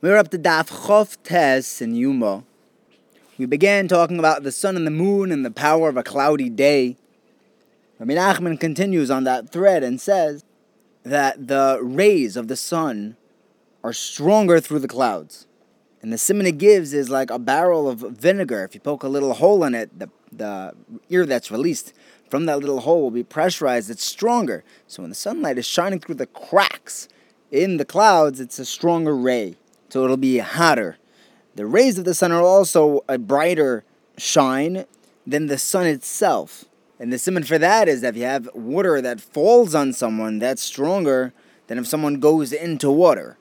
We were up to Daf Chof Tes in Yoma. We began talking about the sun and the moon and the power of a cloudy day. Rabbi Nachman continues on that thread and says that the rays of the sun are stronger through the clouds. And the simon it gives is like a barrel of vinegar. If you poke a little hole in it, the, the air that's released from that little hole will be pressurized. It's stronger. So when the sunlight is shining through the cracks in the clouds, it's a stronger ray so it'll be hotter. The rays of the sun are also a brighter shine than the sun itself. And the simon for that is that if you have water that falls on someone, that's stronger than if someone goes into water.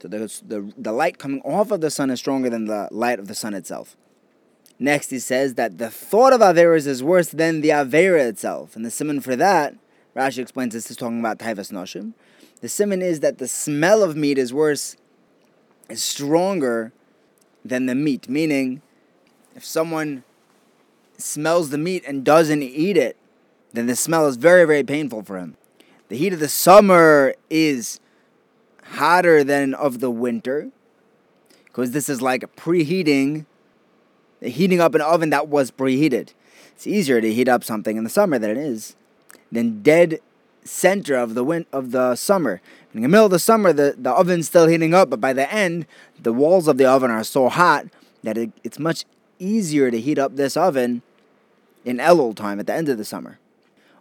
So the, the, the light coming off of the sun is stronger than the light of the sun itself. Next, he says that the thought of Averas is worse than the Avera itself. And the simon for that, Rashi explains this is talking about Taivas Noshim. The simon is that the smell of meat is worse is stronger than the meat. Meaning, if someone smells the meat and doesn't eat it, then the smell is very, very painful for him. The heat of the summer is hotter than of the winter because this is like preheating, heating up an oven that was preheated. It's easier to heat up something in the summer than it is than dead center of the win- of the summer. In the middle of the summer, the, the oven's still heating up, but by the end, the walls of the oven are so hot that it, it's much easier to heat up this oven in Elul time at the end of the summer.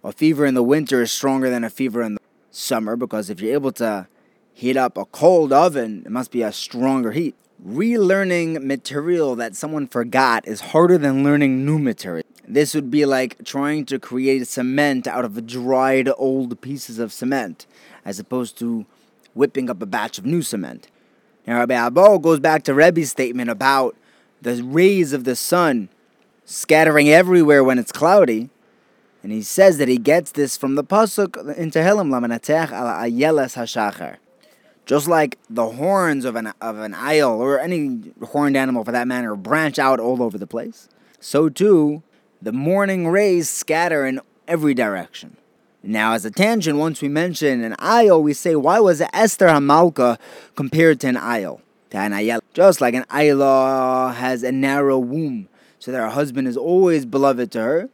A fever in the winter is stronger than a fever in the summer because if you're able to heat up a cold oven, it must be a stronger heat. Relearning material that someone forgot is harder than learning new material. This would be like trying to create cement out of dried old pieces of cement, as opposed to whipping up a batch of new cement. Now, Rabbi Abo goes back to Rebbe's statement about the rays of the sun scattering everywhere when it's cloudy. And he says that he gets this from the pasuk in Tehillim Lamenatzeach al Ayeles Hashachar. Just like the horns of an of an ayil or any horned animal for that matter branch out all over the place, so too the morning rays scatter in every direction. Now, as a tangent, once we mention an ayil, we say, why was Esther Hamalka compared to an ayil? To an ayel. Just like an ayla has a narrow womb, so that her husband is always beloved to her,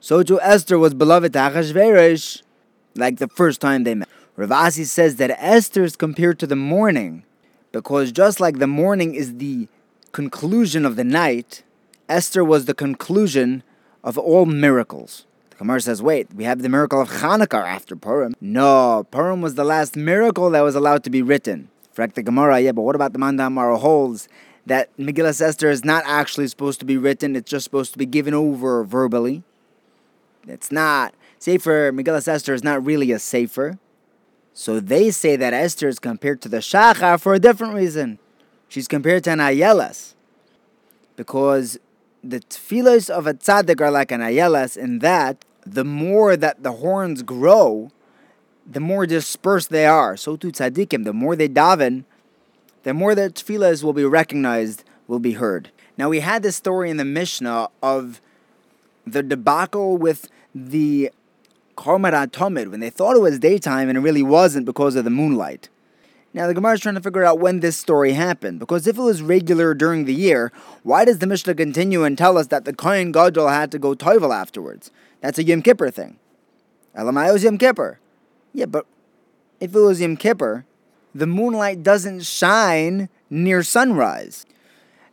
so too Esther was beloved to Achashverosh, like the first time they met. Rav Asi says that Esther is compared to the morning, because just like the morning is the conclusion of the night, Esther was the conclusion of all miracles. The Gemara says, wait, we have the miracle of Hanukkah after Purim. No, Purim was the last miracle that was allowed to be written. Correct the Gemara, yeah, but what about the Mandamara holds that Megillah Esther is not actually supposed to be written, it's just supposed to be given over verbally. It's not. Sefer, Megillah Esther is not really a Sefer. So they say that Esther is compared to the Shachar for a different reason. She's compared to an Ayeles. Because the tefillos of a tzaddik are like an ayelas in that the more that the horns grow, the more dispersed they are. So too tzaddikim, the more they daven, the more the tefillas will be recognized, will be heard. Now we had this story in the Mishnah of the debacle with the Korban Tomid when they thought it was daytime and it really wasn't because of the moonlight. Now, the Gemara is trying to figure out when this story happened, because if it was regular during the year, why does the Mishnah continue and tell us that the Kohen Gadol had to go toivel afterwards? That's a Yom Kippur thing. Elamai was Yom Kippur. Yeah, but if it was Yom Kippur, the moonlight doesn't shine near sunrise.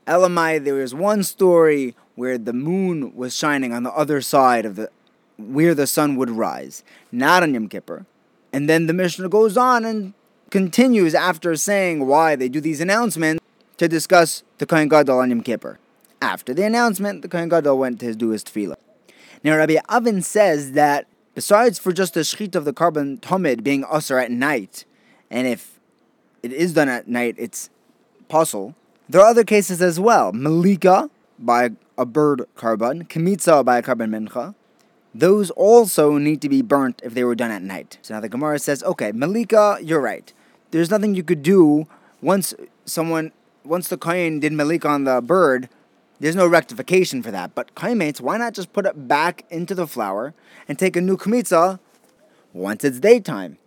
Elamai, there was one story where the moon was shining on the other side of the where the sun would rise, not on Yom Kippur. And then the Mishnah goes on and continues after saying why they do these announcements to discuss the Kohen Gadol on Yom Kippur. After the announcement, the Kohen Gadol went to his, do his tefillah. Now, Rabbi Avin says that besides for just the shechit of the korban tomid being usher at night, and if it is done at night, it's pasul. There are other cases as well. Malika by a bird korban, Kemitza by a korban mincha, those also need to be burnt if they were done at night. So now the Gemara says, okay, Malika, you're right there's nothing you could do once someone once the kohen did malik on the bird. There's no rectification for that. But mates, why not just put it back into the flour and take a new kmitza once it's daytime?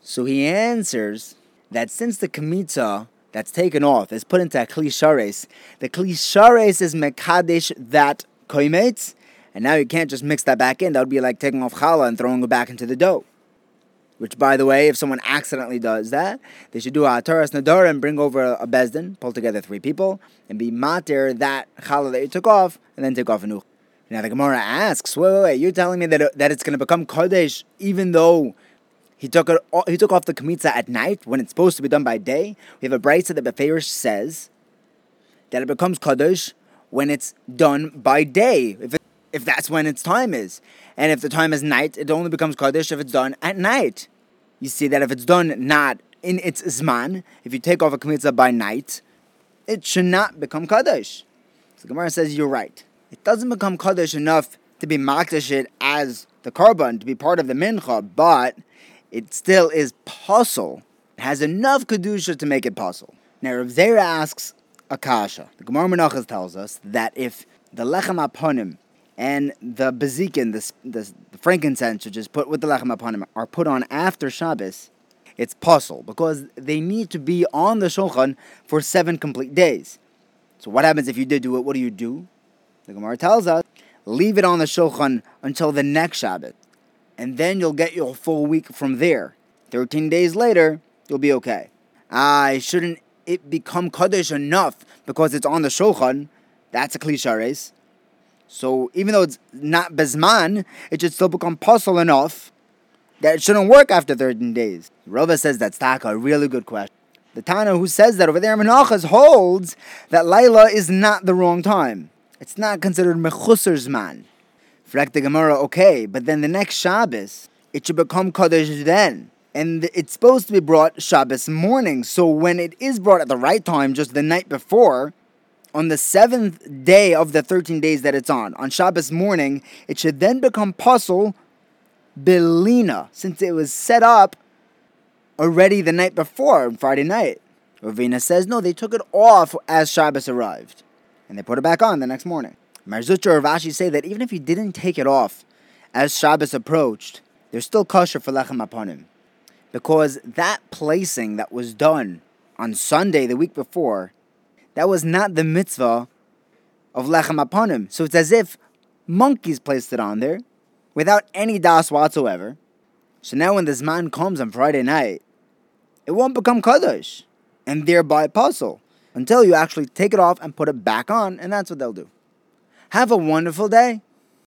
So he answers that since the kmitza that's taken off is put into a kli shares, the kli shares is mekadesh that koimetz, and now you can't just mix that back in. That would be like taking off challah and throwing it back into the dough. Which, by the way, if someone accidentally does that, they should do a Taras Nadar and bring over a Beis Din, pull together three people, and be matir that challah that you took off, and then take off a new. Now the Gemara asks, wait, wait, wait, you're telling me that, it, that it's going to become Kodesh even though he took it, he took off the Kmitza at night when it's supposed to be done by day? We have a brisa that Beferish says that it becomes Kodesh when it's done by day, if, it, if that's when its time is. And if the time is night, it only becomes Kaddish if it's done at night. You see that if it's done not in its Zman, if you take off a Kmitzah by night, it should not become Kaddish. So Gemara says you're right. It doesn't become Kaddish enough to be Makdash it as the Karban, to be part of the Mincha, but it still is pasul. It has enough Kedusha to make it pasul. Now Rav Zera asks Akasha. The Gemara Menachos tells us that if the Lechem Hapanim and the bazichin, the, the, the, frankincense, which is put with the lechem hapanim, are put on after Shabbos, it's pasul because they need to be on the shulchan for seven complete days. So what happens if you did do it? What do you do? The Gemara tells us, leave it on the shulchan until the next Shabbat, and then you'll get your full week from there. Thirteen days later, you'll be okay. I shouldn't it become kaddish enough because it's on the shulchan? That's a cliche so even though it's not bezman, it should still become pasul enough that it shouldn't work after 13 days. Rava says that's taka, a really good question. The Tana who says that over there, Menachos holds that Laila is not the wrong time. It's not considered mechusar zman. Frek the Gemara, okay, but then the next Shabbos, it should become Kaddish then. And it's supposed to be brought Shabbos morning. So when it is brought at the right time, just the night before, on the seventh day of the 13 days that it's on, on Shabbos morning, it should then become pasul Belina, since it was set up already the night before, on Friday night. Ravina says, no, they took it off as Shabbos arrived, and they put it back on the next morning. Mar Zutra or Rashi say that even if you didn't take it off as Shabbos approached, there's still kosher for lechem hapanim. Because that placing that was done on Sunday the week before that was not the mitzvah of lechem hapanim. So it's as if monkeys placed it on there without any das whatsoever. So now when this man comes on Friday night, it won't become kaddish and thereby pasul until you actually take it off and put it back on, and that's what they'll do. Have a wonderful day.